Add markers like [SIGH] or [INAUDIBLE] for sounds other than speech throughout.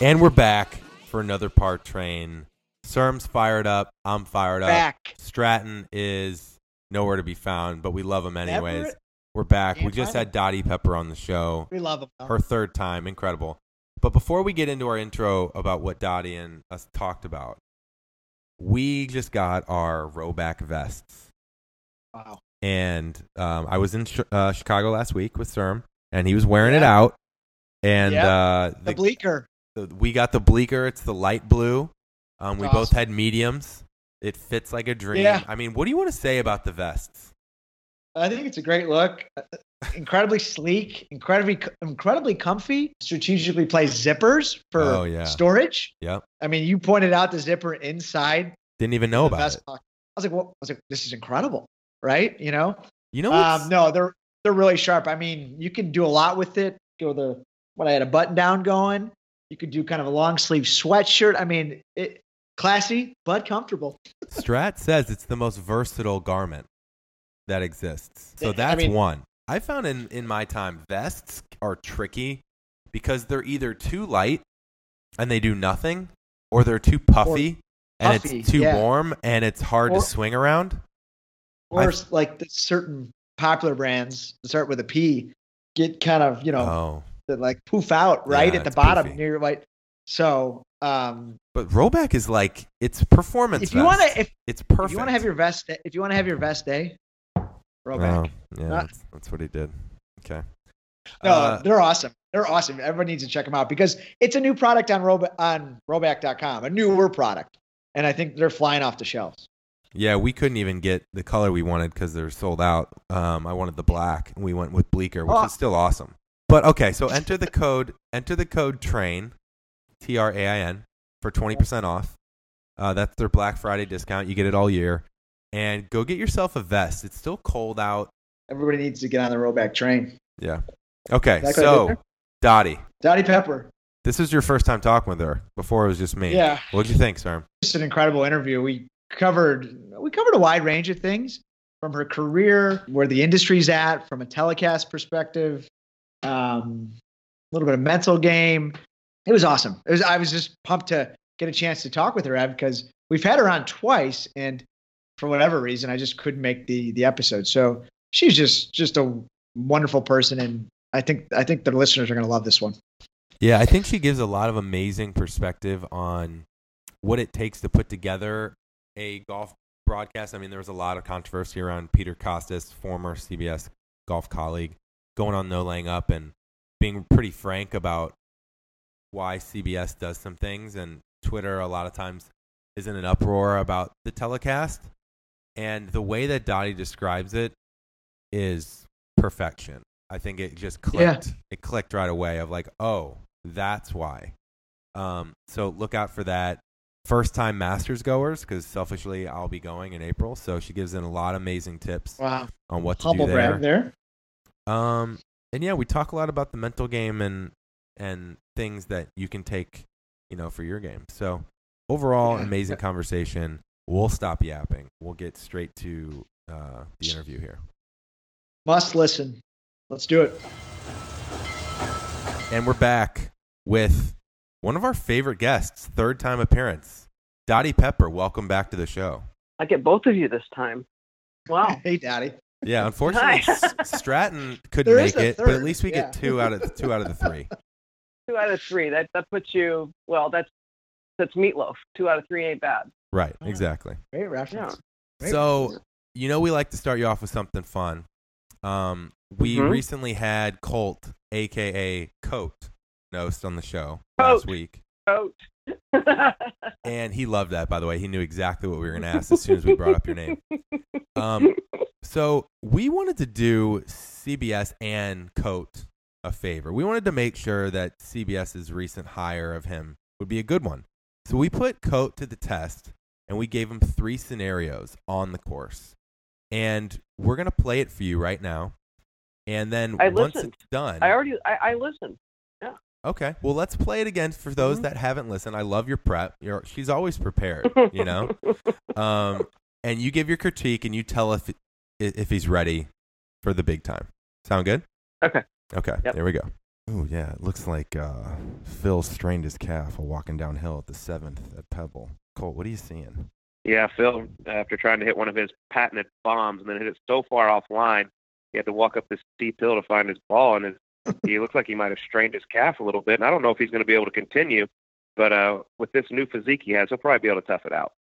And we're back for another Par Train. Serm's fired up. I'm fired up. Back. Stratton is nowhere to be found, but we love him anyways. Everett? We're back. We just had Dottie Pepper on the show. We love him. though. Her third time. Incredible. But before we get into our intro about what Dottie and us talked about, we just got our Rhoback vests. Wow. And um, I was in Ch- uh, Chicago last week with Serm, and he was wearing it out. And Yeah. uh, The the, bleaker. The- we got the bleaker. It's the light blue. Um, we It's both had mediums. It fits like a dream. Yeah. I mean, what do you want to say about the vests? I think it's a great look. Uh, Incredibly sleek, incredibly incredibly comfy. Strategically placed zippers for Oh, yeah. storage. Yep. I mean, you pointed out the zipper inside Didn't even know about vest it. pocket. I was like, "What?" I was like, "This is incredible, right?" You know. You know Um, no, they're they're really sharp. I mean, you can do a lot with it. Go the when I had a button down going. You could do kind of a long sleeve sweatshirt. I mean, it classy but comfortable. Strat says it's the most versatile garment that exists. So Yeah, I that's mean- one. I found in, in my time, vests are tricky because they're either too light and they do nothing, or they're too puffy, and puffy, it's too yeah. warm and it's hard Or- to swing around. Or I've- like the certain popular brands start with a P get kind of you know Oh. That like poof out right Yeah, at the bottom poofy. near your white. So um, But Rhoback is like, it's performance if you want to if, it's if you want to have your vest if you want to have your vest day, roll back. Oh, yeah, Not- that's, that's what he did. Okay. No, Uh, they're awesome. They're awesome. Everyone needs to check them out because it's a new product on Roba- on Rhoback.com, a newer product, and I think they're flying off the shelves. Yeah, we couldn't even get the color we wanted because they're sold out. Um, I wanted the black, and we went with Bleaker, which Oh. is still awesome. But okay, so enter the code. Enter the code train, T R A I N, for twenty percent off. Uh, that's their Black Friday discount. You get it all year, and go get yourself a vest. It's still cold out. Everybody needs to get on the Rhoback train. Yeah. Okay, Exactly so did Dottie, Dottie Pepper. this is your first time talking with her. Before it was just me. Yeah, What'd you think, sir? just an incredible interview. We covered we covered a wide range of things from her career, where the industry's at, from a telecast perspective, um, a little bit of mental game. It was awesome. It was I was just pumped to get a chance to talk with her, Ev, because we've had her on twice, and for whatever reason, I just couldn't make the the episode. So she's just just a wonderful person, and I think I think the listeners are going to love this one. Yeah, I think she gives a lot of amazing perspective on what it takes to put together a golf broadcast. I mean, there was a lot of controversy around Peter Kostis, former CBS golf colleague, going on no laying up and being pretty frank about why CBS does some things. And Twitter, a lot of times, is in an uproar about the telecast. And the way that Dottie describes it is perfection. I think it just clicked. It clicked right away of like, oh, that's why. Um, so look out for that. First time Masters goers, because selfishly I'll be going in April. So she gives in a lot of amazing tips Wow, on what to humble do there. there. Um, and yeah, we talk a lot about the mental game and and things that you can take, you know, for your game. So overall, Yeah. amazing conversation. We'll stop yapping. We'll get straight to uh, the interview here. Must listen. Let's do it. And we're back with one of our favorite guests, third time appearance, Dottie Pepper. Welcome back to the show. I get both of you this time. Wow. [LAUGHS] Hey, Dottie. Yeah, [LAUGHS] unfortunately, Hi. Stratton couldn't There is make a it, but at least we yeah. get two out of two out of the three. [LAUGHS] Two out of three. That that puts you well, that's that's Meat Loaf. Two out of three ain't bad. Right, Yeah. exactly. Great reference. Great So, reference. you know, we like to start you off with something fun. Um, we Mhm. recently had Colt, aka Coat, Knost on the show last week, Coat. [LAUGHS] and he loved that. By the way, he knew exactly what we were going to ask as soon as we brought up your name. Um, so we wanted to do CBS and Coat a favor. We wanted to make sure that CBS's recent hire of him would be a good one. So we put Coat to the test and we gave him three scenarios on the course. And we're going to play it for you right now. And then I once listened. it's done, I already I, I listened. Okay. Well, let's play it again for those Mhm. that haven't listened. I love your prep. You're, she's always prepared, you know. [LAUGHS] um, and you give your critique and you tell if if he's ready for the big time. Sound good? Okay. Okay. Yep. There we go. Oh yeah, it looks like uh, Phil strained his calf while walking downhill at the seventh at Pebble. Colt, what are you seeing? Yeah, Phil, after trying to hit one of his patented bombs and then hit it so far offline, he had to walk up this steep hill to find his ball, and his, he looks like he might have strained his calf a little bit. And I don't know if he's going to be able to continue, but uh, with this new physique he has, he'll probably be able to tough it out.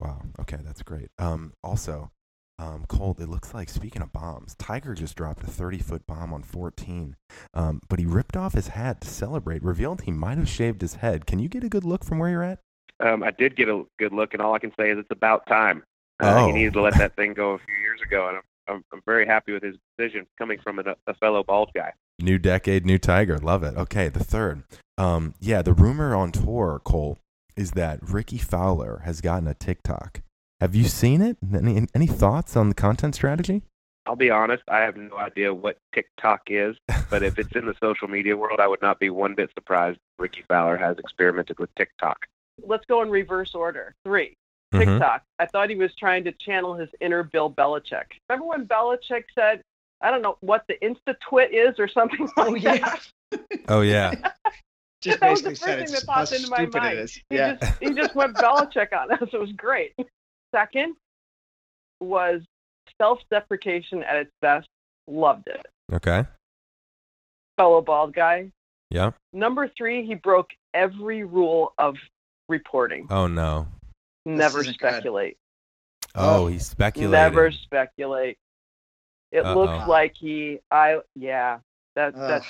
Wow. Okay, that's great. Um, also, um, Colt, it looks like speaking of bombs, Tiger just dropped a 30 foot bomb on 14, um, but he ripped off his hat to celebrate, revealed he might have shaved his head. Can you get a good look from where you're at? Um, I did get a good look, and all I can say is it's about time. Uh, Oh. He needed to let that thing go a few years ago, and I'm, I'm, I'm very happy with his decision coming from a, a fellow bald guy. New decade, new Tiger. Love it. Okay, the third. Um, yeah, the rumor on tour, Colt, is that Rickie Fowler has gotten a TikTok. Have you seen it? Any any thoughts on the content strategy? I'll be honest, I have no idea what TikTok is, but if it's in the social media world, I would not be one bit surprised Rickie Fowler has experimented with TikTok. Let's go in reverse order. Three. Mhm. TikTok. I thought he was trying to channel his inner Bill Belichick. Remember when Belichick said, I don't know what the Insta twit is or something [LAUGHS] oh, like [LAUGHS] Oh yeah. that? Oh yeah. Just [LAUGHS] That was the first said thing that popped into my mind. it is. He Yeah. just he just went Belichick on us. It was great. Second was self deprecation at its best. Loved it. Okay. Fellow bald guy. Yeah. Number three, he broke every rule of reporting. Oh no. Never isn't good. speculate. Oh, Oh. he speculated. Never speculate. It Uh-oh. looks like he I yeah. That Ugh. that's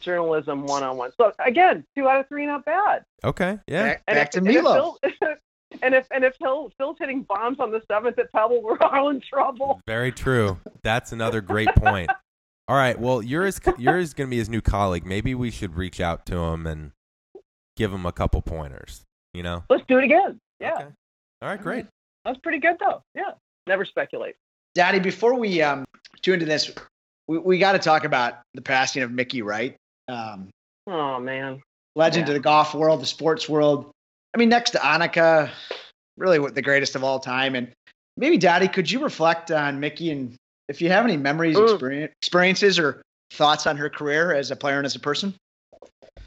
journalism one on one. So again, two out of three not bad. Okay. Yeah. Back, And back if, to and if Milo. Phil- [LAUGHS] and if and if Phil, Phil's hitting bombs on the seventh at Pebble, we're all in trouble. Very true. That's another great point. All right. Well, you're his, you're his going to be his new colleague. Maybe we should reach out to him and give him a couple pointers. You know. Let's do it again. Yeah, Okay. All right. Great. that's pretty good though. Yeah, never speculate. Dottie, before we um tune into this, we, we got to talk about the passing of Mickey Wright, um, Oh man, legend Yeah. of the golf world, the sports world. I mean, next to Annika, really the greatest of all time. And maybe, Dottie, could you reflect on Mickey and if you have any memories, Mm. experience, experiences, or thoughts on her career as a player and as a person?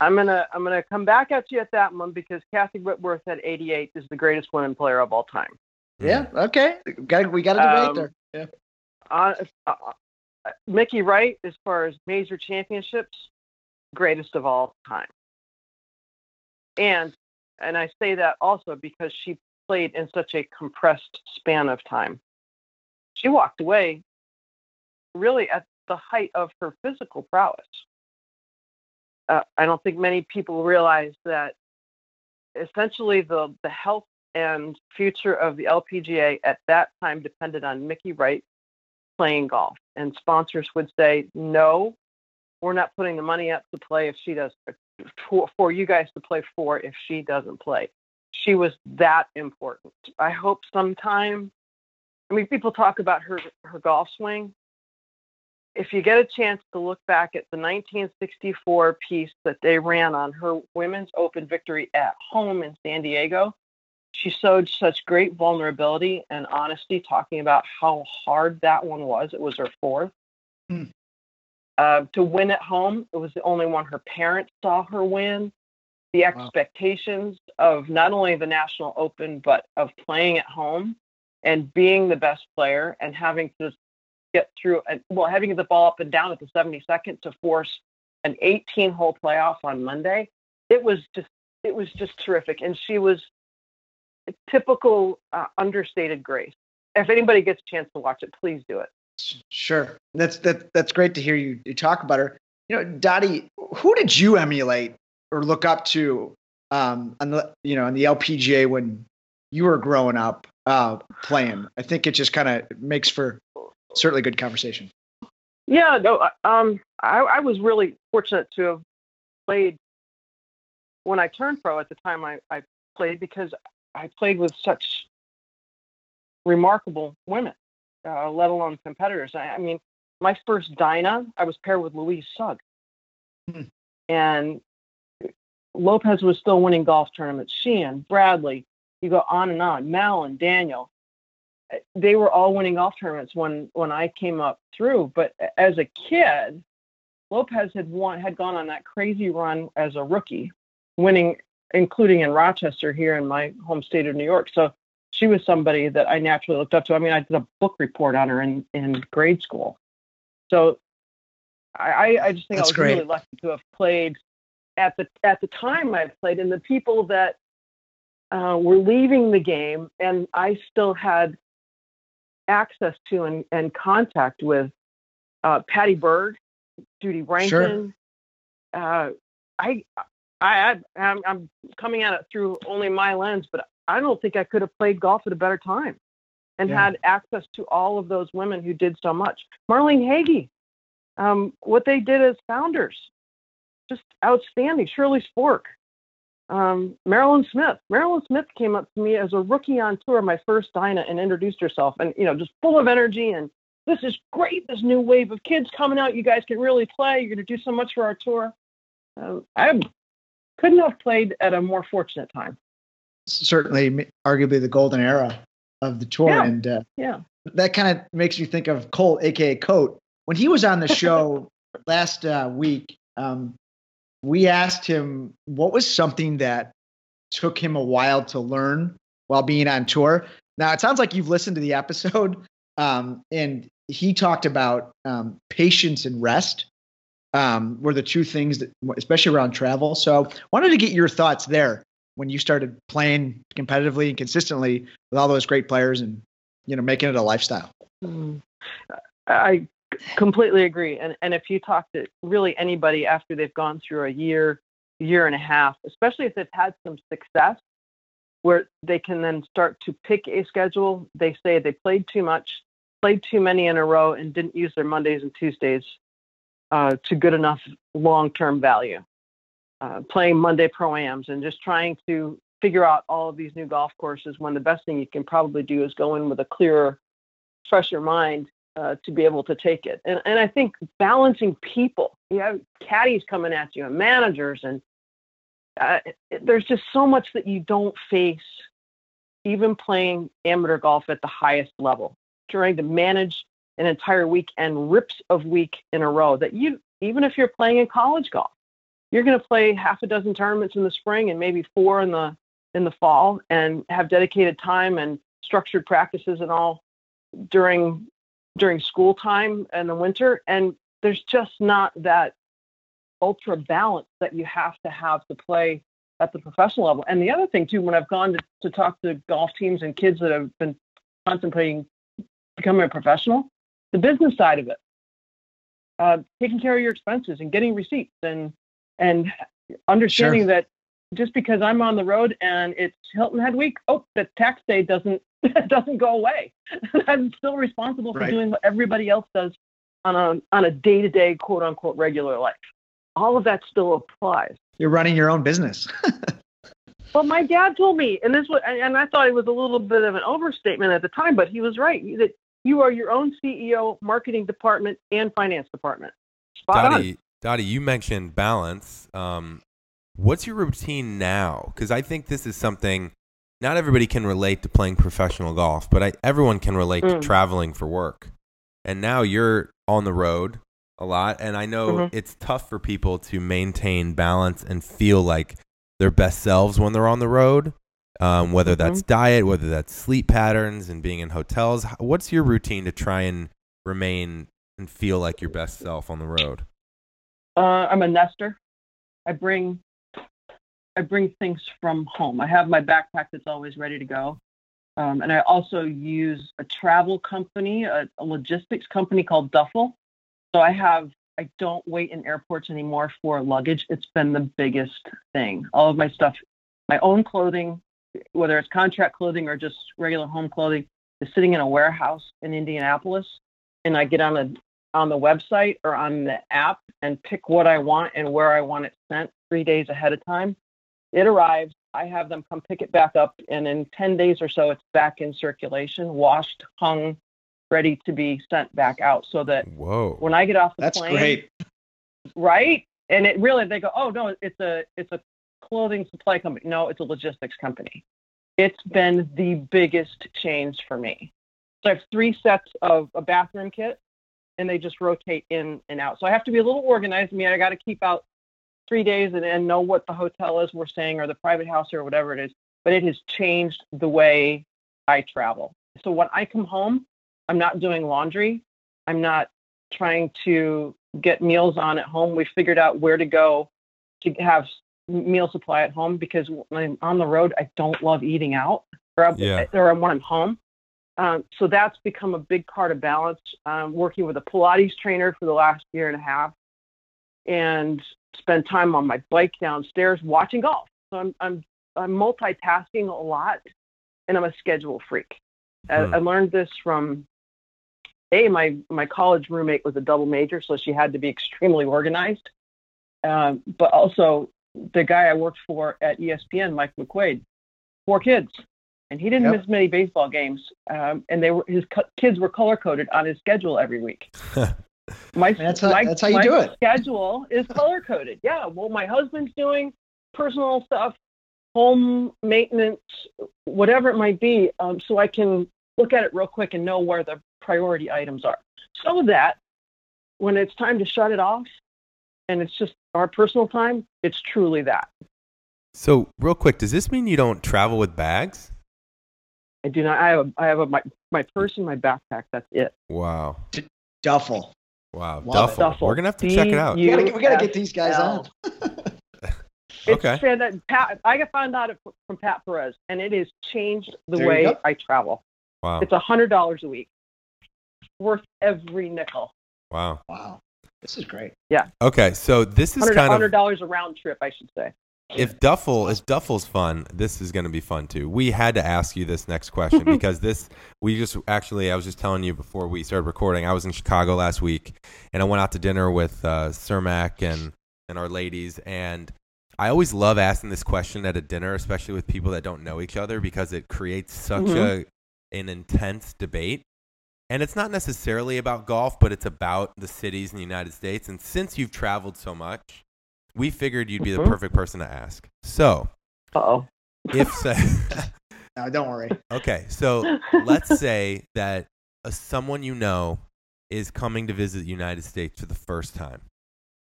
I'm gonna I'm gonna come back at you at that one because Kathy Whitworth at 88 is the greatest women player of all time. Yeah. Okay. Got, we got a debate Um, there. Yeah. Uh, uh, Mickey Wright, as far as major championships, greatest of all time. And and I say that also because she played in such a compressed span of time. She walked away really at the height of her physical prowess. Uh, I don't think many people realize that essentially the, the health and future of the LPGA at that time depended on Mickey Wright playing golf. And sponsors would say, no, we're not putting the money up to play if she does, for, for you guys to play for if she doesn't play. She was that important. I hope sometime, I mean, people talk about her, her golf swing. If you get a chance to look back at the 1964 piece that they ran on her women's open victory at home in San Diego, she showed such great vulnerability and honesty talking about how hard that one was. It was her fourth. Hmm. Uh, to win at home, it was the only one her parents saw her win. The Wow. expectations of not only the National Open, but of playing at home and being the best player and having to get through, and well, having the ball up and down at the 72nd to force an 18 hole playoff on Monday. It was just, it was just terrific. And she was typical uh, understated grace. If anybody gets a chance to watch it, please do it. Sure. That's that. That's great to hear you, you talk about her. You know, Dottie, who did you emulate or look up to um, on the you know on the LPGA when you were growing up uh, playing? I think it just kind of makes for certainly good conversation. Yeah, no, uh, um, I, I was really fortunate to have played when I turned pro at the time I, I played because I played with such remarkable women, uh, let alone competitors. I, I mean, my first Dinah, I was paired with Louise Suggs. Hmm. And Lopez was still winning golf tournaments. Sheehan, Bradley, you go on and on, Mallon Daniel. Uh, They were all winning golf tournaments when, when I came up through. But as a kid, Lopez had won had gone on that crazy run as a rookie, winning including in Rochester here in my home state of New York. So she was somebody that I naturally looked up to. I mean, I did a book report on her in, in grade school. So I, I just think That's I was great. really lucky to have played at the at the time I played, and the people that uh, were leaving the game, and I still had access to and, and contact with uh, Patty Berg, Judy Rankin. Uh, I, I, I'm, I'm coming at it through only my lens, but I don't think I could have played golf at a better time and Yeah. had access to all of those women who did so much. Marlene Hagge, um, what they did as founders, just outstanding. Shirley Spork, um, Marilyn Smith. Marilyn Smith came up to me as a rookie on tour, my first Dinah, and introduced herself, and you know, just full of energy and this is great. This new wave of kids coming out. You guys can really play. You're going to do so much for our tour. Um, I couldn't have played at a more fortunate time. Certainly, arguably the golden era of the tour, Yeah. and uh, Yeah. that kind of makes me think of Colt, aka Coat. When he was on the [LAUGHS] show last uh, week, um, we asked him what was something that took him a while to learn while being on tour. Now it sounds like you've listened to the episode, [LAUGHS] um, and he talked about um, patience and rest um, were the two things that, especially around travel. So, wanted to get your thoughts there when you started playing competitively and consistently with all those great players and you know making it a lifestyle. Mm. I completely agree. And and if you talk to really anybody after they've gone through a year, year and a half, especially if they've had some success, where they can then start to pick a schedule, they say they played too much, played too many in a row, and didn't use their Mondays and Tuesdays uh, to good enough long-term value. Uh, playing Monday pro-ams and just trying to figure out all of these new golf courses when the best thing you can probably do is go in with a clearer, fresher mind uh, to be able to take it. And, and I think balancing people, you have caddies coming at you and managers, and uh, there's just so much that you don't face even playing amateur golf at the highest level. Trying to manage an entire week and rips of week in a row that you, even if you're playing in college golf, you're going to play half a dozen tournaments in the spring and maybe four in the in the fall and have dedicated time and structured practices and all during during school time and the winter. And there's just not that ultra balance that you have to have to play at the professional level. And the other thing too when i've gone to, to talk to golf teams and kids that have been contemplating becoming a professional the business side of it uh, taking care of your expenses and getting receipts and and understanding Sure. that just because I'm on the road and it's Hilton Head Week, oh, the tax day doesn't [LAUGHS] doesn't go away. [LAUGHS] I'm still responsible for Right. doing what everybody else does on a on a day to day quote unquote regular life. All of that still applies. You're running your own business. [LAUGHS] Well, my dad told me, and this was, and and I thought it was a little bit of an overstatement at the time, but he was right that you are your own CEO, marketing department, and finance department. Spot on. Dottie, Dottie, you mentioned balance. Um, what's your routine now? Because I think this is something not everybody can relate to playing professional golf, but I, everyone can relate to Mm. traveling for work. And now you're on the road a lot, and I know Mhm. it's tough for people to maintain balance and feel like their best selves when they're on the road. Um, whether that's diet, whether that's sleep patterns, and being in hotels. What's your routine to try and remain and feel like your best self on the road? Uh, I'm a nester. I bring I bring things from home. I have my backpack that's always ready to go, um, and I also use a travel company, a, a logistics company called DUFL. So I have I don't wait in airports anymore for luggage. It's been the biggest thing. All of my stuff, my own clothing, whether it's contract clothing or just regular home clothing, is sitting in a warehouse in Indianapolis, and I get on a on the website or on the app and pick what I want and where I want it sent three days ahead of time. It arrives. I have them come pick it back up, and in 10 days or so, it's back in circulation, washed, hung, ready to be sent back out. So that Whoa. when I get off the That's plane, great. right? And it really, they go, oh no, it's a it's a clothing supply company. No, it's a logistics company. It's been the biggest change for me. So I have three sets of a bathroom kit, and they just rotate in and out. So I have to be a little organized. I mean, I got to keep out three days and, and know what the hotel is we're staying or the private house or whatever it is. But it has changed the way I travel. So when I come home, I'm not doing laundry. I'm not trying to get meals on at home. We figured out where to go to have meal supply at home because when I'm on the road, I don't love eating out or, I'm- Yeah. or when I'm home. Um, so that's become a big part of balance. Um, working with a Pilates trainer for the last year and a half, and spend time on my bike downstairs watching golf. So I'm I'm I'm multitasking a lot, and I'm a schedule freak. I, Hmm. I learned this from a my my college roommate was a double major, so she had to be extremely organized. Um, but also the guy I worked for at ESPN, Mike McQuaid, four kids, and he didn't Yep. miss many baseball games. Um, and they were his co- kids were color coded on his schedule every week. [LAUGHS] My That's how- my- that's how you my do it. Schedule is color coded. Yeah. Well, my husband's doing personal stuff, home maintenance, whatever it might be, um, so I can look at it real quick and know where the priority items are, so that when it's time to shut it off, and it's just our personal time, it's truly that. So, real quick, does this mean you don't travel with bags? I do not. I have a, I have a, my my purse and my backpack. That's it. Wow. DUFL. Wow. DUFL. DUFL. We're going to have to check it out. We gotta, we gotta get these guys on. [LAUGHS] Okay. fan- that Pat, I got found out from Pat Perez, and it has changed the There way. I travel. Wow. It's a hundred dollars a week, worth every nickel. Wow. Wow. This is great. Yeah. Okay. So, this is Hundred kind hundred dollars a round trip, I should say. If DUFL, if DUFL's fun, this is going to be fun too. We had to ask you this next question [LAUGHS] because this, we just actually, I was just telling you before we started recording, I was in Chicago last week and I went out to dinner with uh, Cermak and, and our ladies. And I always love asking this question at a dinner, especially with people that don't know each other because it creates such Mhm. a, an intense debate. And it's not necessarily about golf, but it's about the cities in the United States. And since you've traveled so much, we figured you'd be the Mhm. perfect person to ask. So, Uh oh. if so, [LAUGHS] [LAUGHS] No, don't worry. okay, so let's [LAUGHS] say that uh someone you know is coming to visit the United States for the first time,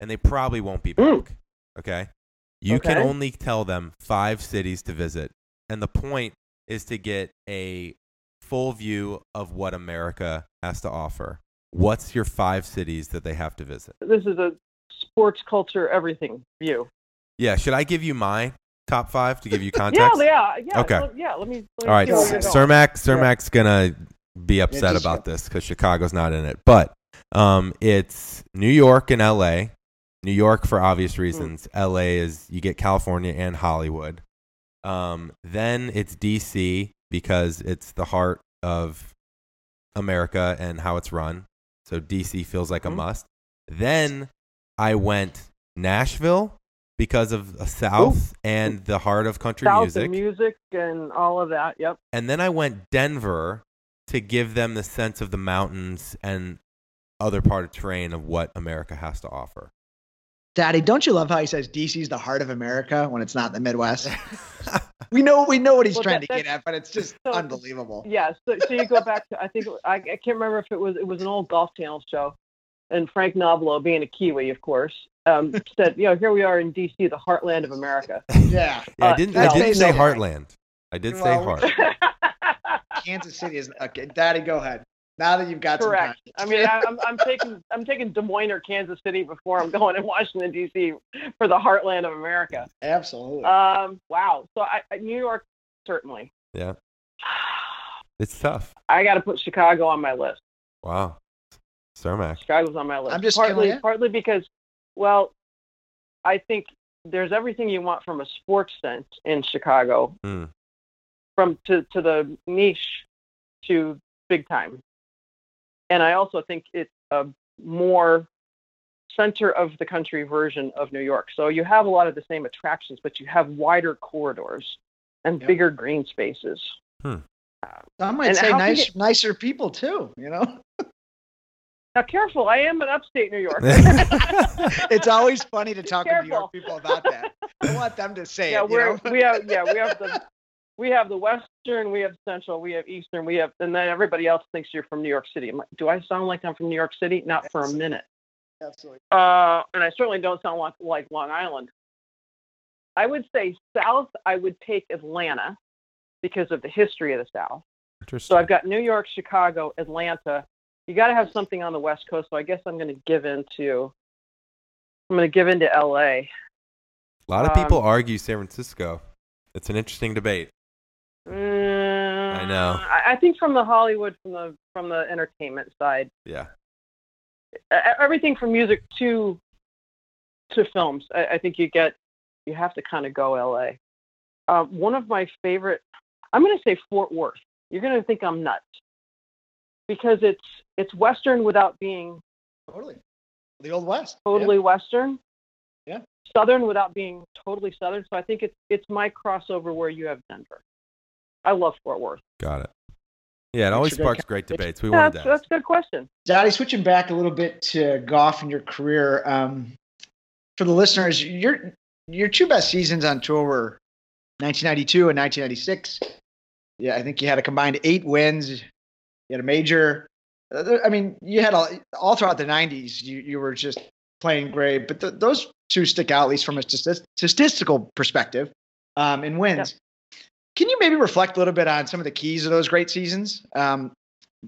and they probably won't be Mm. back. Okay, you can only tell them five cities to visit, and the point is to get a full view of what America has to offer. What's your five cities that they have to visit? This is a sports culture everything view. Yeah, should I give you my top five to give you [LAUGHS] context? yeah, yeah. yeah. Okay. let- yeah. Let me. Let All right, see where so- you're going. Cermak, Cermak's gonna be upset just- about this because Chicago's not in it. But um, it's New York and L.A. New York for obvious Hmm. reasons. L.A. is you get California and Hollywood. Um, then it's D.C. because it's the heart of America and how it's run. So D.C. feels like a Mhm. must. Then I went Nashville because of the South and the heart of country South music. and music and all of that. Yep. And then I went Denver to give them the sense of the mountains and other part of terrain of what America has to offer. Dottie, don't you love how he says DC's the heart of America when it's not the Midwest? [LAUGHS] we know we know what he's Well, trying that- to get at, but it's just so- unbelievable. Yeah. So, so you go back to I think I, I can't remember if it was it was an old Golf Channel show, and Frank Nobilo, being a Kiwi, of course, um, [LAUGHS] said, you know, here we are in D.C., the heartland of America. Yeah. [LAUGHS] Yeah, I Uh, didn't. I that's didn't say basically- Heartland. I did say heart. [LAUGHS] Kansas City is okay. Dottie, go ahead. Now that you've got Correct. I some mean, I, I'm, [LAUGHS] I'm taking I'm taking Des Moines or Kansas City before I'm going to Washington D.C. for the heartland of America. absolutely. Um, wow. So I, I- New York certainly. Yeah, [SIGHS] it's tough. I got to put Chicago on my list. Wow, Cermak. Chicago's on my list. I'm just partly partly because, well, I think there's everything you want from a sports sense in Chicago, Hmm. from to to the niche to big time, and I also think it's a more center of the country version of New York. So you have a lot of the same attractions, but you have wider corridors and Yep. bigger green spaces. Hmm. I might and say how nice, you- nicer people too. You know, [LAUGHS] Now, careful! I am in upstate New York. [LAUGHS] it's always funny to talk to New. York people about that. I want them to say yeah, it. you we're know? we have yeah we have the we have the Western, we have Central, we have Eastern, we have, and then everybody else thinks you're from New York City. I'm like, do I sound like I'm from New York City? Not for a minute. Absolutely. Uh, and I certainly don't sound like, like Long Island. I would say South, I would take Atlanta because of the history of the South. Interesting. So I've got New York, Chicago, Atlanta. You got to have something on the West Coast. So I guess I'm going to give into. I'm going to give into LA. a lot of people um, argue San Francisco. It's an interesting debate. I know. Mm, I, I think from the Hollywood, from the from the entertainment side, Yeah. everything from music to to films. I, I think you get you have to kind of go LA. Uh, one of my favorite. I'm going to say Fort Worth. You're going to think I'm nuts because it's it's Western without being Totally. The old West. totally Western. Yeah. Southern without being totally Southern. So I think it's it's my crossover where you have Denver. I love Fort Worth. Got it. Yeah, it always sparks great debates. We Yeah, wanted that's, to that's a good question. Dottie, switching back a little bit to golf and your career. Um, for the listeners, your your two best seasons on tour were 1992 and 1996. Yeah, I think you had a combined eight wins. You had a major. Uh, I mean, you had all, all throughout the 90s. You you were just playing great, but th- those two stick out at least from a statist- statistical perspective um, in wins. Can you maybe reflect a little bit on some of the keys of those great seasons? Um,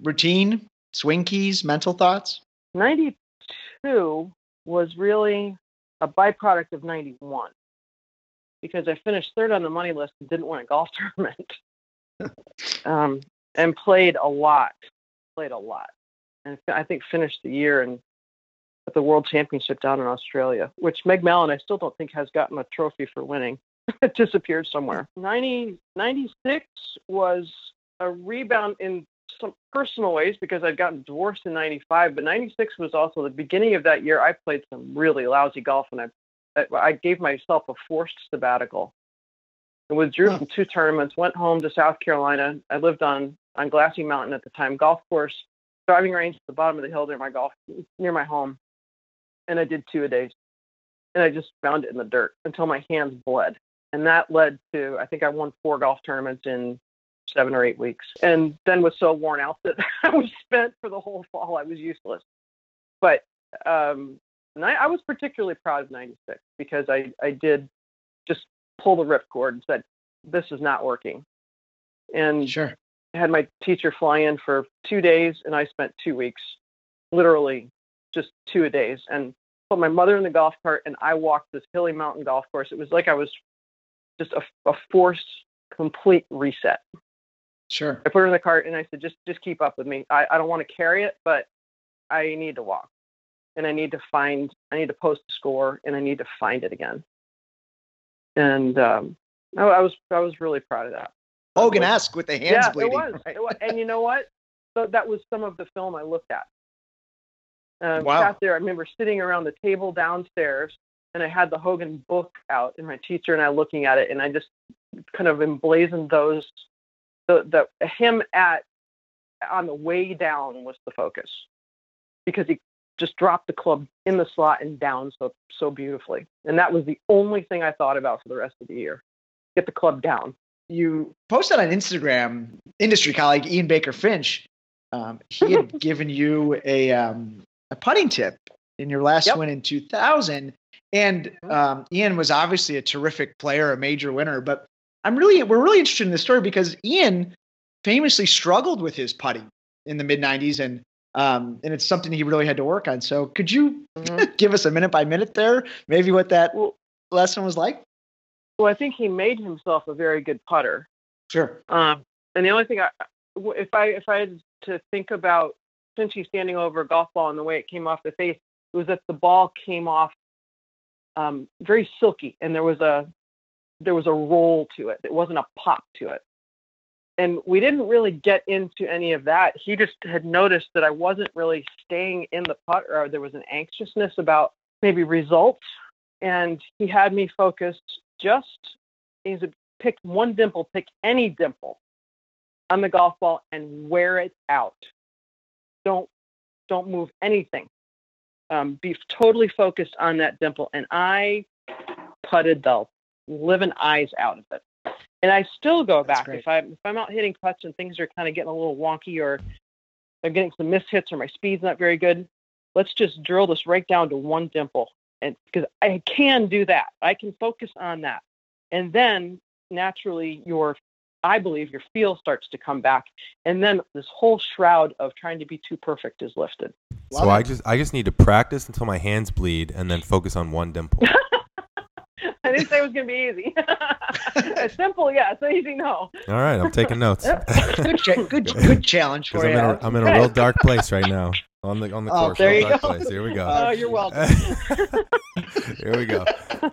routine, swing keys, mental thoughts. 92 was really a byproduct of 91 because I finished third on the money list and didn't win a golf [LAUGHS] tournament. um, and played a lot, played a lot. And I think finished the year and at the World Championship down in Australia, which Meg Mallon I still don't think has gotten a trophy for winning. [LAUGHS] it disappeared somewhere. 90, 96 was a rebound in some personal ways because I'd gotten divorced in 95, but 96 was also the beginning of that year. I played some really lousy golf and I, I- I gave myself a forced sabbatical and withdrew from two tournaments, went home to South Carolina. I lived on, on Glassy Mountain at the time, golf course, driving range at the bottom of the hill near my golf, near my home. And I did two a days and I just found it in the dirt until my hands bled. And that led to, I think I won four golf tournaments in seven or eight weeks, and then was so worn out that [LAUGHS] I was spent for the whole fall. I was useless. But um, and I, I was particularly proud of '96 because I I did just pull the ripcord and said, "This is not working," and Sure. I had my teacher fly in for two days, and I spent two weeks, literally just two a days, and put my mother in the golf cart, and I walked this hilly mountain golf course. It was like I was just a, a forced, complete reset. Sure. I put her in the cart, and I said, "Just, just keep up with me. I, I don't want to carry it, but I need to walk, and I need to find, I need to post a score, and I need to find it again." And um, I, I was, I was really proud of that. Hogan esque with the hands yeah, bleeding. it was. right? It was. And you know what? So that was some of the film I looked at. Um, Wow. Sat there. I remember sitting around the table downstairs, and I had the Hogan book out, and my teacher and I looking at it, and I just kind of emblazoned those. The the him at on the way down was the focus, because he just dropped the club in the slot and down so so beautifully, and that was the only thing I thought about for the rest of the year. Get the club down. You posted on Instagram, industry colleague Ian Baker Finch. Um, he had [LAUGHS] given you a um, a putting tip in your last Yep. win in 2000, and um, Ian was obviously a terrific player, a major winner. But I'm really we're really interested in this story because Ian famously struggled with his putting in the mid 90s, and um, and it's something he really had to work on. So could you Mhm. [LAUGHS] give us a minute by minute there, maybe what that lesson was like? Well, I think he made himself a very good putter. Sure. Um, and the only thing I, if I if I had to think about since he's standing over a golf ball and the way it came off the face, it was that the ball came off um, very silky, and there was a there was a roll to it. It wasn't a pop to it. And we didn't really get into any of that. He just had noticed that I wasn't really staying in the putt, or there was an anxiousness about maybe results. And he had me focused just he said, pick one dimple, pick any dimple on the golf ball and wear it out. Don't don't move anything. Um, be totally focused on that dimple. And I putted the living eyes out of it. And I still go That's back great. if I if I'm out hitting putts and things are kind of getting a little wonky or I'm getting some missed hits or my speed's not very good. Let's just drill this right down to one dimple, and because I can do that, I can focus on that, and then naturally your I believe your feel starts to come back, and then this whole shroud of trying to be too perfect is lifted. So Love I just I just need to practice until my hands bleed and then focus on one dimple. [LAUGHS] I didn't say it was going to be easy. [LAUGHS] it's simple, yes. Easy, no. All right, I'm taking notes. [LAUGHS] good, cha- good, good challenge for Because I'm you. in, a, Alex. I'm in a real dark place right now on the on the Oh, course. there you go. place. Here we go. Oh, you're welcome. Here we go.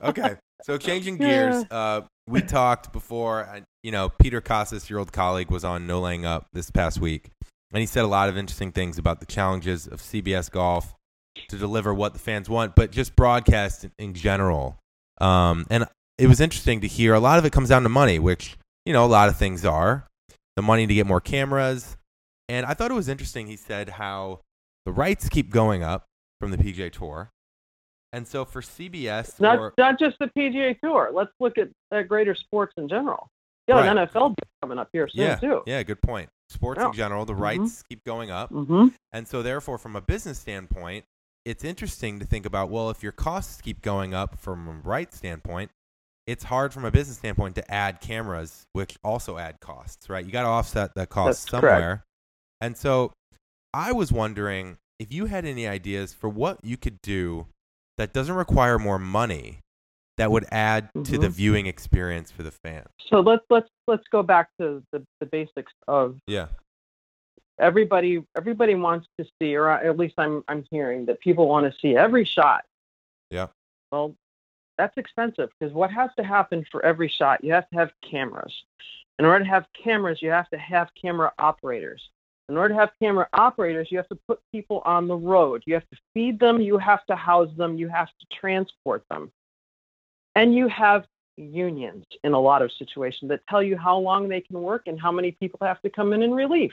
Okay, so changing gears. Uh, we talked before. uh, You know, Peter Kostis, your old colleague, was on No Laying Up this past week, and he said a lot of interesting things about the challenges of CBS Golf to deliver what the fans want, but just broadcast in, general. Um, and it was interesting to hear. A lot of it comes down to money, which you know a lot of things are. The money to get more cameras, and I thought it was interesting. He said how the rights keep going up from the PGA Tour. And so for CBS, Not or, not just the PGA Tour. Let's look at, at greater sports in general. Yeah, Right. an NFL coming up here soon yeah, too. yeah, good point. Sports in general, the Mhm. rights keep going up, Mm-hmm. and so therefore, from a business standpoint, it's interesting to think about. Well, if your costs keep going up from a right standpoint, it's hard from a business standpoint to add cameras, which also add costs, right? You got to offset that cost That's correct. somewhere. And so, I was wondering if you had any ideas for what you could do that doesn't require more money that would add to the Mhm. viewing experience for the fan. So let's let's let's go back to the, the basics of Yeah. everybody everybody wants to see, or at least I'm I'm hearing that people want to see every shot. Yeah. Well, that's expensive because what has to happen for every shot? You have to have cameras. In order to have cameras, you have to have camera operators. In order to have camera operators, you have to put people on the road. You have to feed them, you have to house them, you have to transport them. And you have unions in a lot of situations that tell you how long they can work and how many people have to come in in relief.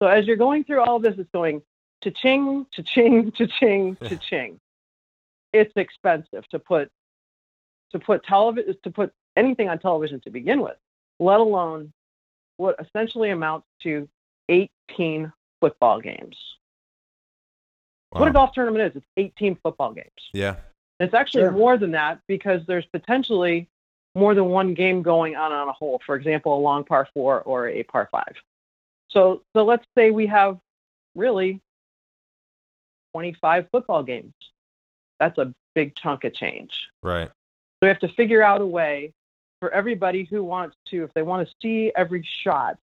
So as you're going through all of this, it's going cha-ching, cha-ching, [LAUGHS] cha-ching, cha-ching. It's expensive to put to put television to put anything on television to begin with, let alone what essentially amounts to 18 football games. What a golf tournament is, it's 18 football games. Yeah. It's actually Sure. more than that because there's potentially more than one game going on on a hole. For example, a long par four or a par five. So, so let's say we have really 25 football games. That's a big chunk of change. Right. So we have to figure out a way for everybody who wants to, if they want to see every shot,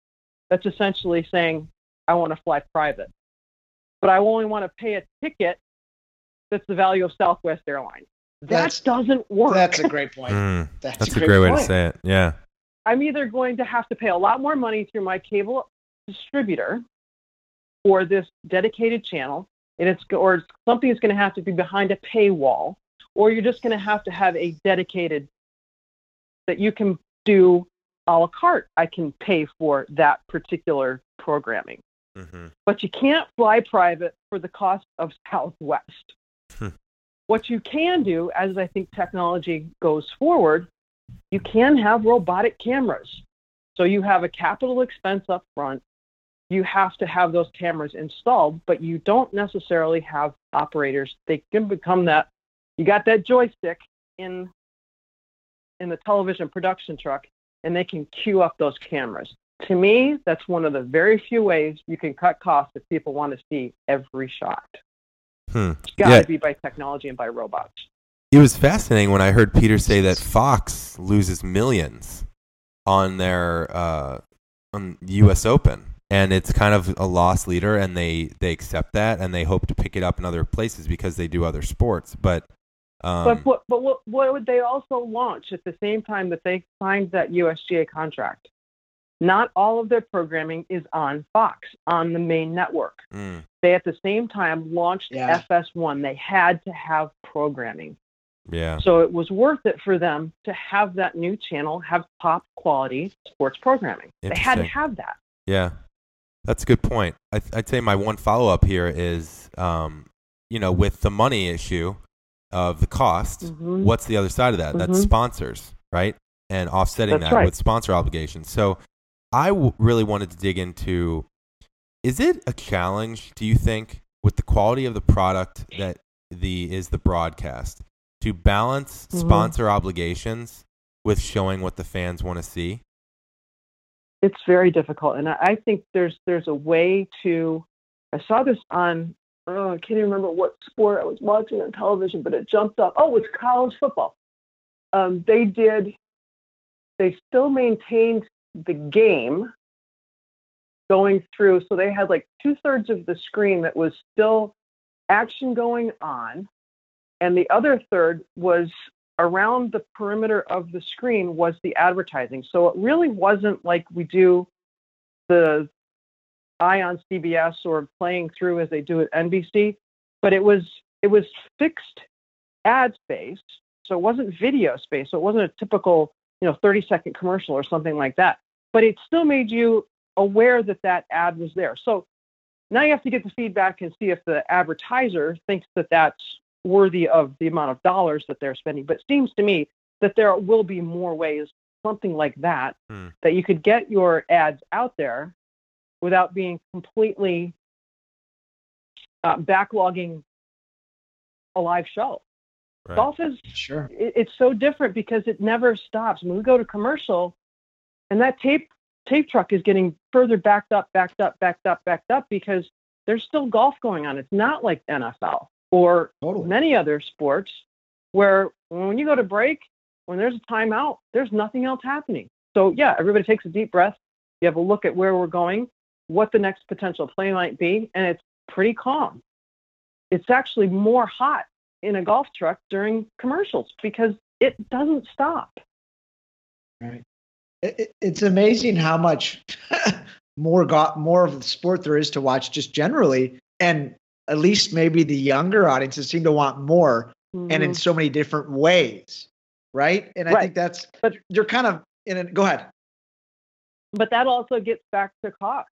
that's essentially saying, I want to fly private. But I only want to pay a ticket that's the value of Southwest Airlines. That That's- doesn't work. That's a [LAUGHS] great point. Mm, That's, that's a a great way to say it. Yeah. I'm either going to have to pay a lot more money through my cable distributor for this dedicated channel, and it's or something is going to have to be behind a paywall, or you're just going to have to have a dedicated that you can do a la carte. I can pay for that particular programming, hmm but you can't fly private for the cost of Southwest. Hmm. What you can do, as I think technology goes forward, you can have robotic cameras. So you have a capital expense up front. You have to have those cameras installed, but you don't necessarily have operators. They can become that. You got that joystick in in the television production truck, and they can queue up those cameras. To me, that's one of the very few ways you can cut costs if people want to see every shot. Hmm. It's got to Yeah. be by technology and by robots. It was fascinating when I heard Peter say that Fox loses millions on their uh, on U.S. Open, and it's kind of a loss leader, and they they accept that, and they hope to pick it up in other places because they do other sports. But um, but what, but what, what would they also launch at the same time that they signed that USGA contract? Not all of their programming is on Fox, on the main network. mm, They at the same time launched Yeah. FS1. They had to have programming. yeah, So it was worth it for them to have that new channel have top quality sports programming. They had to Interesting. have that. Yeah, that's a good point. I, I'd say my one follow up here is, um, you know, with the money issue of the cost, Mhm. what's the other side of that? That's Mhm. sponsors, right? and offsetting That's that right. with sponsor obligations. So I w- really wanted to dig into is it a challenge, do you think, with the quality of the product that the is the broadcast to balance Mhm. sponsor obligations with showing what the fans want to see? it's very difficult and I, I think there's there's a way to i saw this on oh, i can't even remember what sport i was watching on television but it jumped up oh it's college football um, they did they still maintained the game going through so they had like two-thirds of the screen that was still action going on and the other third was around the perimeter of the screen was the advertising. So it really wasn't like we do the eye on CBS or playing through as they do at NBC, but it was it was fixed ad space. So it wasn't video space. So it wasn't a typical, you know, 30 second commercial or something like that. But it still made you aware that that ad was there. So now you have to get the feedback and see if the advertiser thinks that that's worthy of the amount of dollars that they're spending. But it seems to me that there will be more ways, something like that, Hmm. that you could get your ads out there without being completely uh, backlogging a live show. Right. Golf is Sure. it, it's so different because it never stops. When we go to commercial, and that tape tape truck is getting further backed up, backed up, backed up, backed up because there's still golf going on. It's not like NFL or Totally. many other sports where when you go to break, when there's a timeout, there's nothing else happening. So yeah, everybody takes a deep breath. You have a look at where we're going, what the next potential play might be, and it's pretty calm. It's actually more hot in a golf truck during commercials because it doesn't stop. Right. It, it- it's amazing how much [LAUGHS] more got more of the sport there is to watch just generally, and at least maybe the younger audiences seem to want more, and in Mhm. so many different ways, right? And I Right. think that's But- you're kind of in a go ahead. but that also gets back to cost.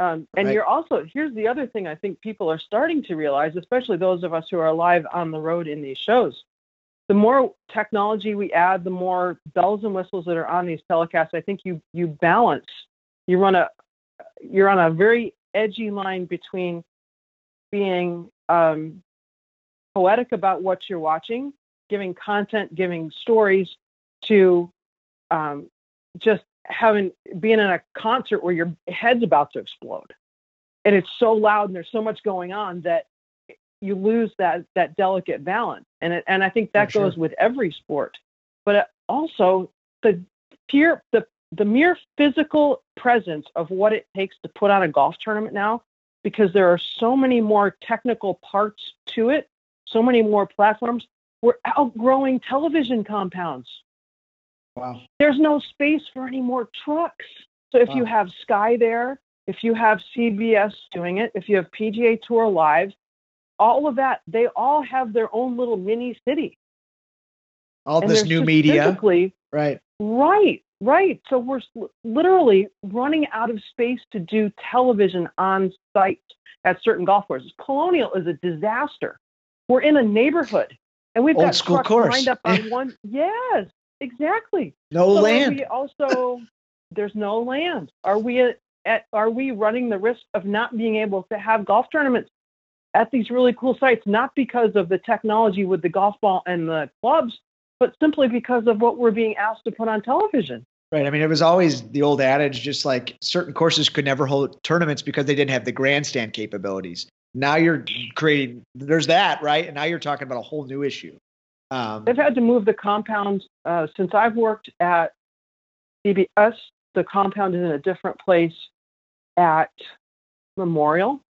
Um, and Right. you're also here's the other thing I think people are starting to realize, especially those of us who are live on the road in these shows. The more technology we add, the more bells and whistles that are on these telecasts. I think you you balance. You run a you're on a very edgy line between being um, poetic about what you're watching, giving content, giving stories, to um, just having being in a concert where your head's about to explode. And it's so loud and there's so much going on that you lose that that delicate balance. And it, and I think that For sure. goes with every sport. But also the pure the the mere physical presence of what it takes to put on a golf tournament now because there are so many more technical parts to it so many more platforms we're outgrowing television compounds Wow. there's no space for any more trucks. So if you have Sky there, if you have CBS doing it, if you have PGA Tour Live, all of that, they all have their own little mini city. All and this new media, right? right, right. So we're literally running out of space to do television on site at certain golf courses. Colonial is a disaster. We're in a neighborhood and we've Old got school trucks course. lined up on [LAUGHS] one. Yes, exactly. No So land. we also, there's no land. Are we at, are we running the risk of not being able to have golf tournaments at these really cool sites, not because of the technology with the golf ball and the clubs, but simply because of what we're being asked to put on television? Right. I mean, it was always the old adage, just like certain courses could never hold tournaments because they didn't have the grandstand capabilities. Now you're creating, there's that, right? And now you're talking about a whole new issue. Um, They've had to move the compound uh, since I've worked at CBS. The compound is in a different place at Memorial.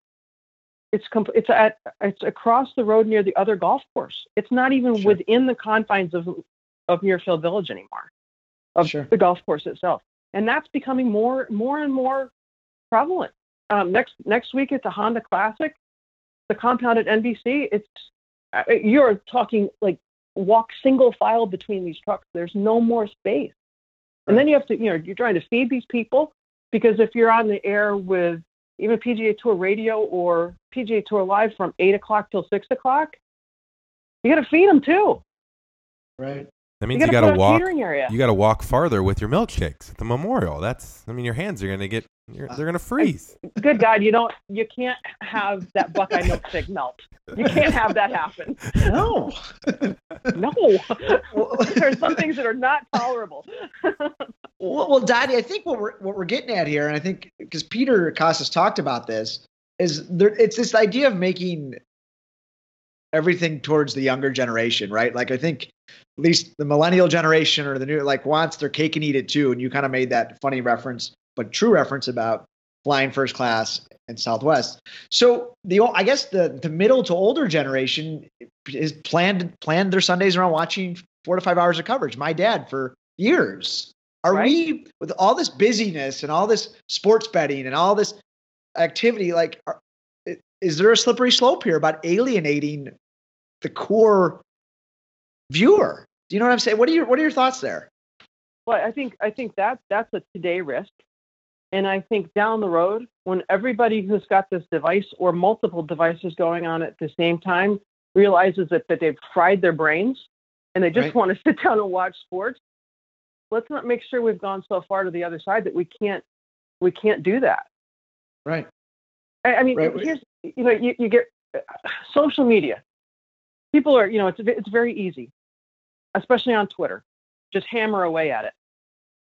It's comp- it's at it's across the road near the other golf course. It's not even Sure. within the confines of of Muirfield Village anymore, of Sure. the golf course itself, and that's becoming more more and more prevalent. Um, next next week it's a Honda Classic. The compound at NBC. It's uh, you're talking like walk single file between these trucks. There's no more space. And then you have to, you know, you're trying to feed these people because if you're on the air with even PGA Tour Radio or PGA Tour Live from eight o'clock till six o'clock, you got to feed them too. right. That means you you got to walk. area. You got to walk farther with your milkshakes at the memorial. That's. I mean, your hands are gonna get. You're, uh, they're gonna freeze. Good God, you don't. You can't have that Buckeye milkshake melt. You can't have that happen. [LAUGHS] No. No, [LAUGHS] there are some things that are not tolerable. [LAUGHS] Well, well, Dottie, I think what we're what we're getting at here, and I think because Peter Kostis talked about this, is there it's this idea of making everything towards the younger generation, right? Like I think at least the millennial generation or the new like wants their cake and eat it too. And you kind of made that funny reference, but true reference about flying first class and Southwest. So the I guess the the middle to older generation is planned planned their Sundays around watching four to five hours of coverage. My dad for years. Are Right. we with all this busyness and all this sports betting and all this activity? Like, are, is there a slippery slope here about alienating the core viewer? Do you know what I'm saying? What are your What are your thoughts there? Well, I think I think that that's a today risk, and I think down the road, when everybody who's got this device or multiple devices going on at the same time realizes that, that they've fried their brains and they just Right. want to [LAUGHS] sit down and watch sports, let's not make sure we've gone so far to the other side that we can't we can't do that. Right. I, I mean, Right. here's you know you, you get uh, social media. People are you know it's it's very easy, especially on Twitter. Just hammer away at it.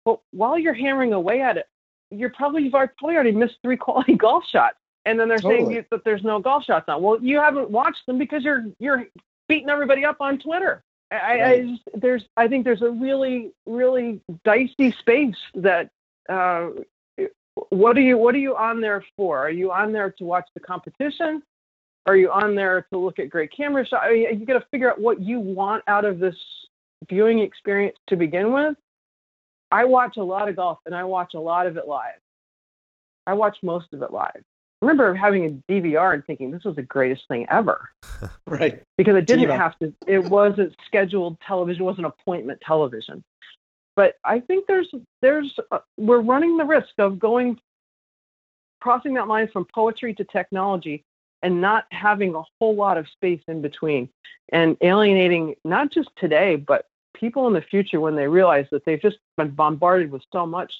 But while you're hammering away at it, you're probably you've probably already missed three quality [LAUGHS] golf shots, and then they're saying Totally. you, that there's no golf shots on. Well, you haven't watched them because you're you're beating everybody up on Twitter. I, I- I just, there's I think there's a really really dicey space that. Uh, what are you what are you on there for? Are you on there to watch the competition? Are you on there to look at great camera shots? I mean, you got to figure out what you want out of this viewing experience to begin with. I watch a lot of golf and I watch a lot of it live. I watch most of it live. I remember having a DVR and thinking this was the greatest thing ever [LAUGHS] Right. because it didn't TiVo. have to. It wasn't scheduled television. It wasn't appointment television. But I think there's there's uh, we're running the risk of going crossing that line from poetry to technology and not having a whole lot of space in between and alienating not just today but people in the future when they realize that they've just been bombarded with so much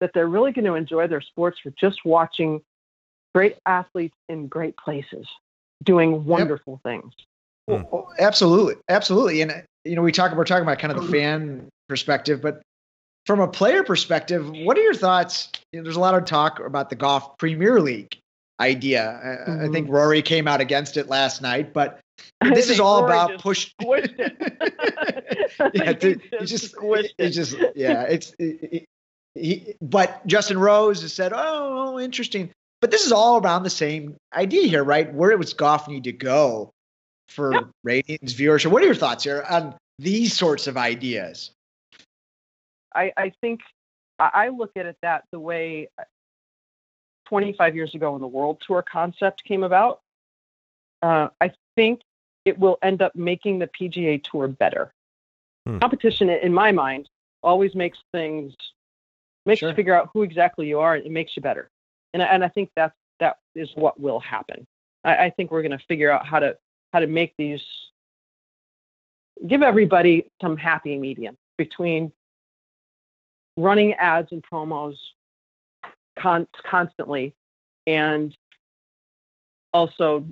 that they're really going to enjoy their sports for just watching great athletes in great places doing wonderful things Well, well, absolutely, absolutely, and you know we talk we're talking about kind of the fan perspective, but from a player perspective, what are your thoughts? You know, there's a lot of talk about the golf Premier League idea. I- I mm-hmm. think Rory came out against it last night, but I this is all about push. [LAUGHS] it. Yeah, [LAUGHS] dude, just just, it, just, yeah, it's. It, it- he, but Justin Rose has said, "Oh, interesting." But this is all around the same idea here, right? Where does golf need to go for Yep. ratings, viewership? What are your thoughts here on these sorts of ideas? I, I think I I look at it that the way 25 years ago when the World Tour concept came about, uh, I think it will end up making the PGA Tour better. Hmm. Competition, in my mind, always makes things makes Sure. you figure out who exactly you are, and it makes you better. And I- and I think that that is what will happen. I, I think we're going to figure out how to how to make these give everybody some happy medium between running ads and promos con- constantly and also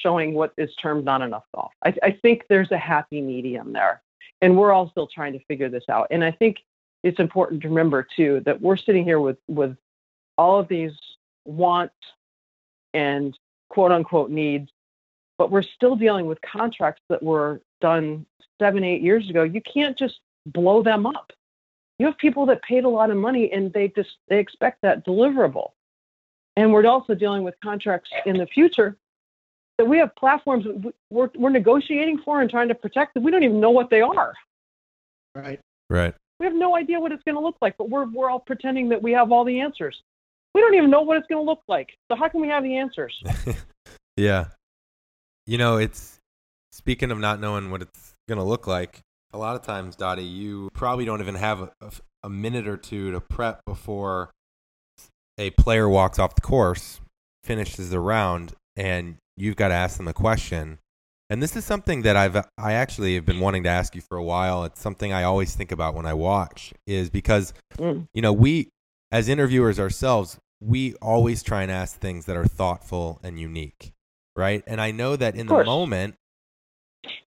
showing what is termed not enough golf. I, I think there's a happy medium there. And we're all still trying to figure this out. And I think it's important to remember too that we're sitting here with, with all of these wants and quote unquote needs, but we're still dealing with contracts that were done seven, eight years ago. You can't just blow them up you have people that paid a lot of money and they just they expect that deliverable and we're also dealing with contracts in the future that we have platforms we- we're, we're negotiating for and trying to protect that we don't even know what they are Right. Right. we have no idea what it's going to look like but we're, we're all pretending that we have all the answers we don't even know what it's going to look like so how can we have the answers [LAUGHS] yeah. You know, it's speaking of not knowing what it's going to look like. A lot of times, Dottie, you probably don't even have a, a, a minute or two to prep before a player walks off the course, finishes the round, and you've got to ask them a question. And this is something that I've I actually have been wanting to ask you for a while. It's something I always think about when I watch is because Mm. you know, we as interviewers ourselves, we always try and ask things that are thoughtful and unique, right? And I know that in the moment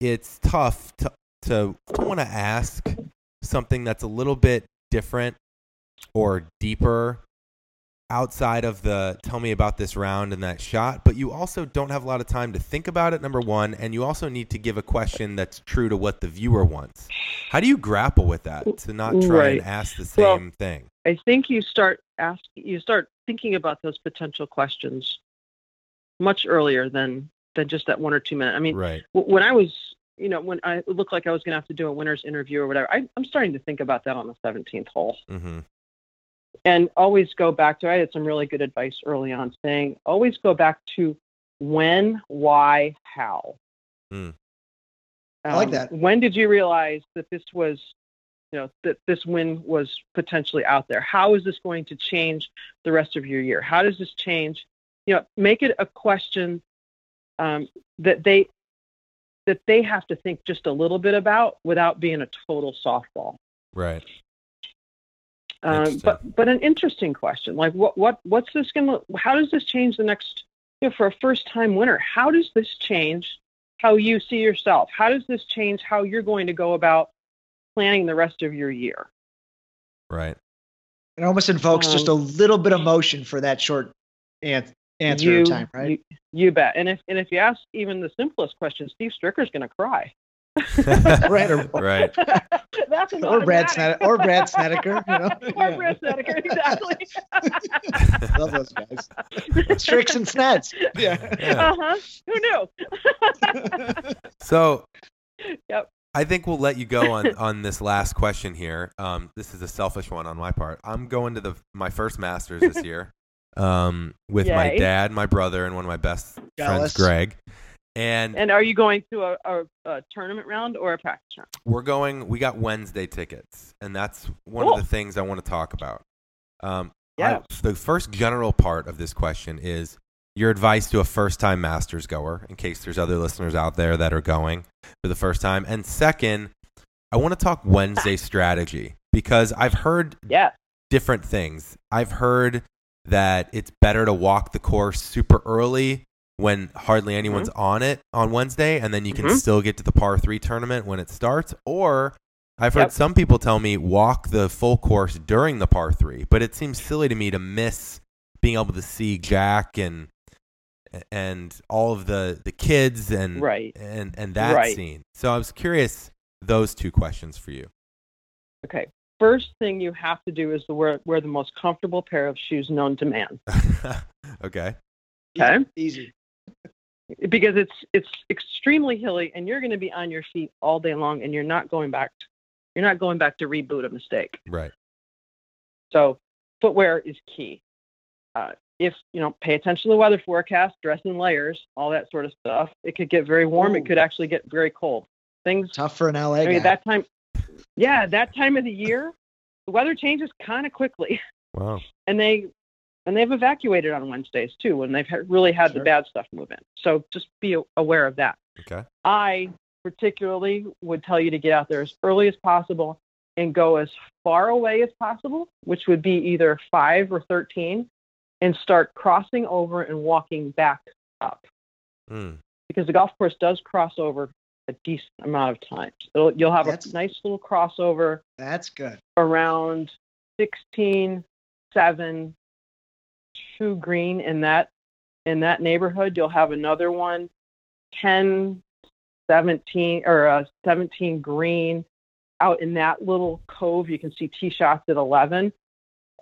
it's tough to to, to want to ask something that's a little bit different or deeper outside of the tell me about this round and that shot, but you also don't have a lot of time to think about it, number one, and you also need to give a question that's true to what the viewer wants. How do you grapple with that to not try Right. and ask the Well- same thing? I think you start ask you start thinking about those potential questions much earlier than than just that one or two minutes. I mean, Right. w- when I was, you know, when I looked like I was going to have to do a winner's interview or whatever, I, I'm starting to think about that on the 17th hole. Mm-hmm. And always go back to, I had some really good advice early on saying, always go back to when, why, how. Hmm. I like Um, that. When did you realize that this was, you know, that this win was potentially out there? How is this going to change the rest of your year? How does this change? You know, make it a question um, that they that they have to think just a little bit about without being a total softball. Right. Um, but but an interesting question, like what what what's this going to? How does this change the next? You know, for a first time winner, how does this change how you see yourself? How does this change how you're going to go about planning the rest of your year? Right. It almost invokes just a Um, little bit of motion for that short an- answer you, time, right? You, you bet. And if and if you ask even the simplest question, Steve Stricker's going to cry. [LAUGHS] right. Or, [LAUGHS] right. That's an or Brad automatic. Snedeker. Or Brandt Snedeker. You know? [LAUGHS] or Yeah. Brandt Snedeker, exactly. Love those guys. Strix and Sneds. Yeah. Yeah. Uh huh. Who knew? So Yep. I think we'll let you go on on this last question here. Um, this is a selfish one on my part. I'm going to the my first Masters this year um, with my dad, my brother, and one of my best Jealous. friends, Greg. And, And are you going to a, a, a tournament round or a practice round? we're going. We got Wednesday tickets, and that's one Cool. of the things I want to talk about. Um, Yeah. I- the first general part of this question is your advice to a first-time Masters goer, in case there's other listeners out there that are going for the first time. And second, I want to talk Wednesday strategy because I've heard Yeah. different things. I've heard that it's better to walk the course super early when hardly anyone's on it on Wednesday, and then you can Mhm. still get to the par three tournament when it starts. Or I've heard Yep. some people tell me walk the full course during the par three, but it seems silly to me to miss being able to see Jack and and all of the the kids and Right. and and that Right. scene. So I was curious those two questions for you. Okay. First thing you have to do is to wear, wear the most comfortable pair of shoes known to man. okay. [LAUGHS] Okay. Easy. Because it's it's extremely hilly and you're going to be on your feet all day long and you're not going back you're not going back to reboot a mistake. Right. So footwear is key. Uh, if you know, pay attention to the weather forecast, dress in layers, all that sort of stuff. It could get very warm. Ooh. It could actually get very cold. Things. Tough for an LA I guy. mean, that time. Yeah, that time of the year, the weather changes kind of quickly, Wow. and they and they've evacuated on Wednesdays too when they've really had Sure. the bad stuff move in. So just be aware of that. Okay. I particularly would tell you to get out there as early as possible and go as far away as possible, which would be either five or 13, and start crossing over and walking back up Mm. because the golf course does cross over a decent amount of times. It'll, you'll have That's- a nice little crossover That's good. around 16, 7, 2 green in that in that neighborhood. You'll have another one 10, 17 or uh, 17 green out in that little cove. You can see tee shots at 11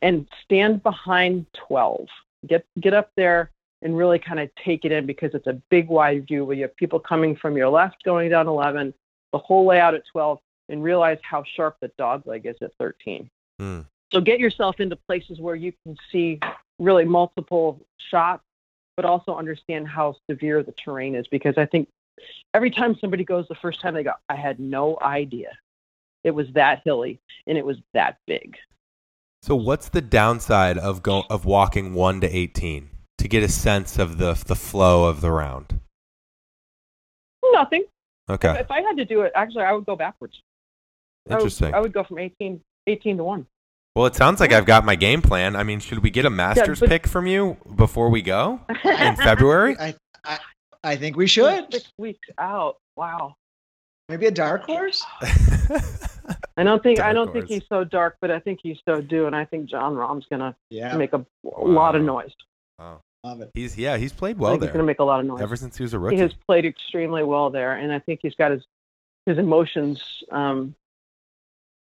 and stand behind 12. Get get up there and really kind of take it in because it's a big wide view where you have people coming from your left going down 11, the whole layout at 12 and realize how sharp the dog leg is at 13. Mm. So get yourself into places where you can see really multiple shots, but also understand how severe the terrain is. Because I think every time somebody goes the first time, they go, I had no idea it was that hilly and it was that big. So what's the downside of go of walking one to eighteen to get a sense of the the flow of the round? nothing. Okay, If I had to do it, actually, I would go backwards. I would- interesting. I would, go from 18, 18 to one. Well, it sounds like I've got my game plan. I mean, should we get a Masters but- pick from you before we go in [LAUGHS] February? I, I, I think we should. Six weeks out. Wow. Maybe a dark horse. I don't think I don't think he's so dark, but I think he's so due, and I think Jon Rahm's gonna Yeah, make a, a lot of noise. wow. love it. He's yeah, he's played I well think he's gonna make a lot of noise. ever since he was a he rookie. has played extremely well there, and I think he's got his his emotions. Um,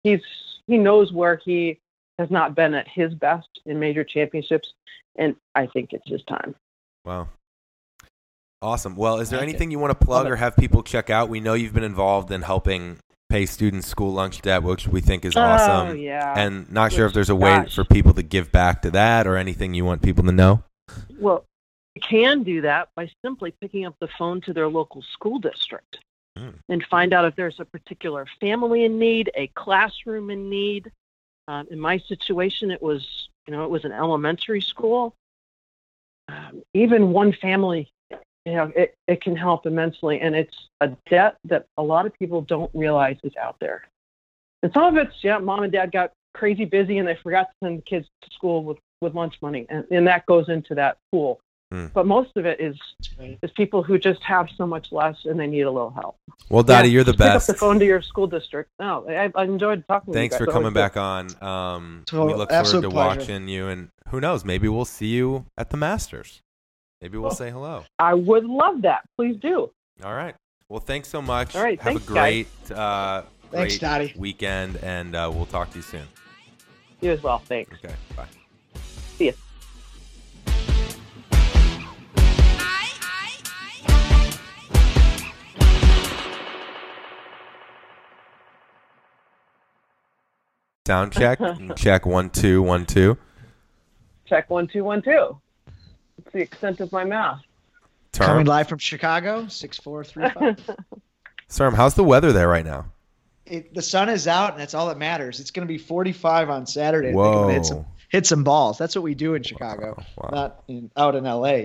he's he knows where he has not been at his best in major championships, and I think it's his time. Wow. Awesome. Well, is there Like anything you want to plug or have people check out? We know you've been involved in helping pay students school lunch debt, which we think is Oh awesome. yeah. And not sure if there's a way gosh. for people to give back to that or anything you want people to know. Well, you can do that by simply picking up the phone to their local school district Hmm. and find out if there's a particular family in need, a classroom in need. Um, in my situation, it was you know it was an elementary school. Um, even one family, you know, it, it can help immensely, and it's a debt that a lot of people don't realize is out there. And some of it's yeah, mom and dad got crazy busy and they forgot to send the kids to school with with lunch money, and, and that goes into that pool. Hmm. But most of it is is people who just have so much less and they need a little help. Well, Dottie, Yeah, you're the best. Pick up best. the phone to your school district. No, I, I enjoyed talking. Thanks to for you coming Always back on. Um, we look forward to pleasure. watching you, and who knows, maybe we'll see you at the Masters. Maybe we'll Oh. say hello. I would love that. Please do. All right. Well, thanks so much. All right, Have thanks, a great, uh, Thanks, great Dottie. weekend, and uh, we'll talk to you soon. You as well. Thanks. Okay. Bye. Sound [LAUGHS] check. check one two one two. Check one two one two. It's the extent of my math. Coming live from Chicago, six four three five. [LAUGHS] Serm, how's the weather there right now? it, the sun is out, and that's all that matters. It's going to be 45 on Saturday. I think I'm Whoa. hit some, hit some balls. That's what we do in Chicago, Wow. not in, out in LA.